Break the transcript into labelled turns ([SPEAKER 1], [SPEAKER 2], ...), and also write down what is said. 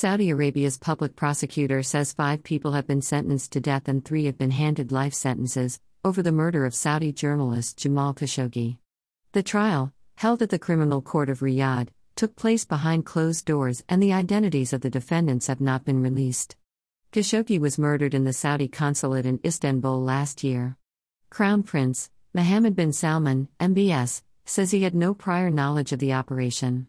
[SPEAKER 1] Saudi Arabia's public prosecutor says five people have been sentenced to death and three have been handed life sentences over the murder of Saudi journalist Jamal Khashoggi. The trial, held at the Criminal Court of Riyadh, took place behind closed doors and the identities of the defendants have not been released. Khashoggi was murdered in the Saudi consulate in Istanbul last year. Crown Prince, Mohammed bin Salman, MBS, says he had no prior knowledge of the operation.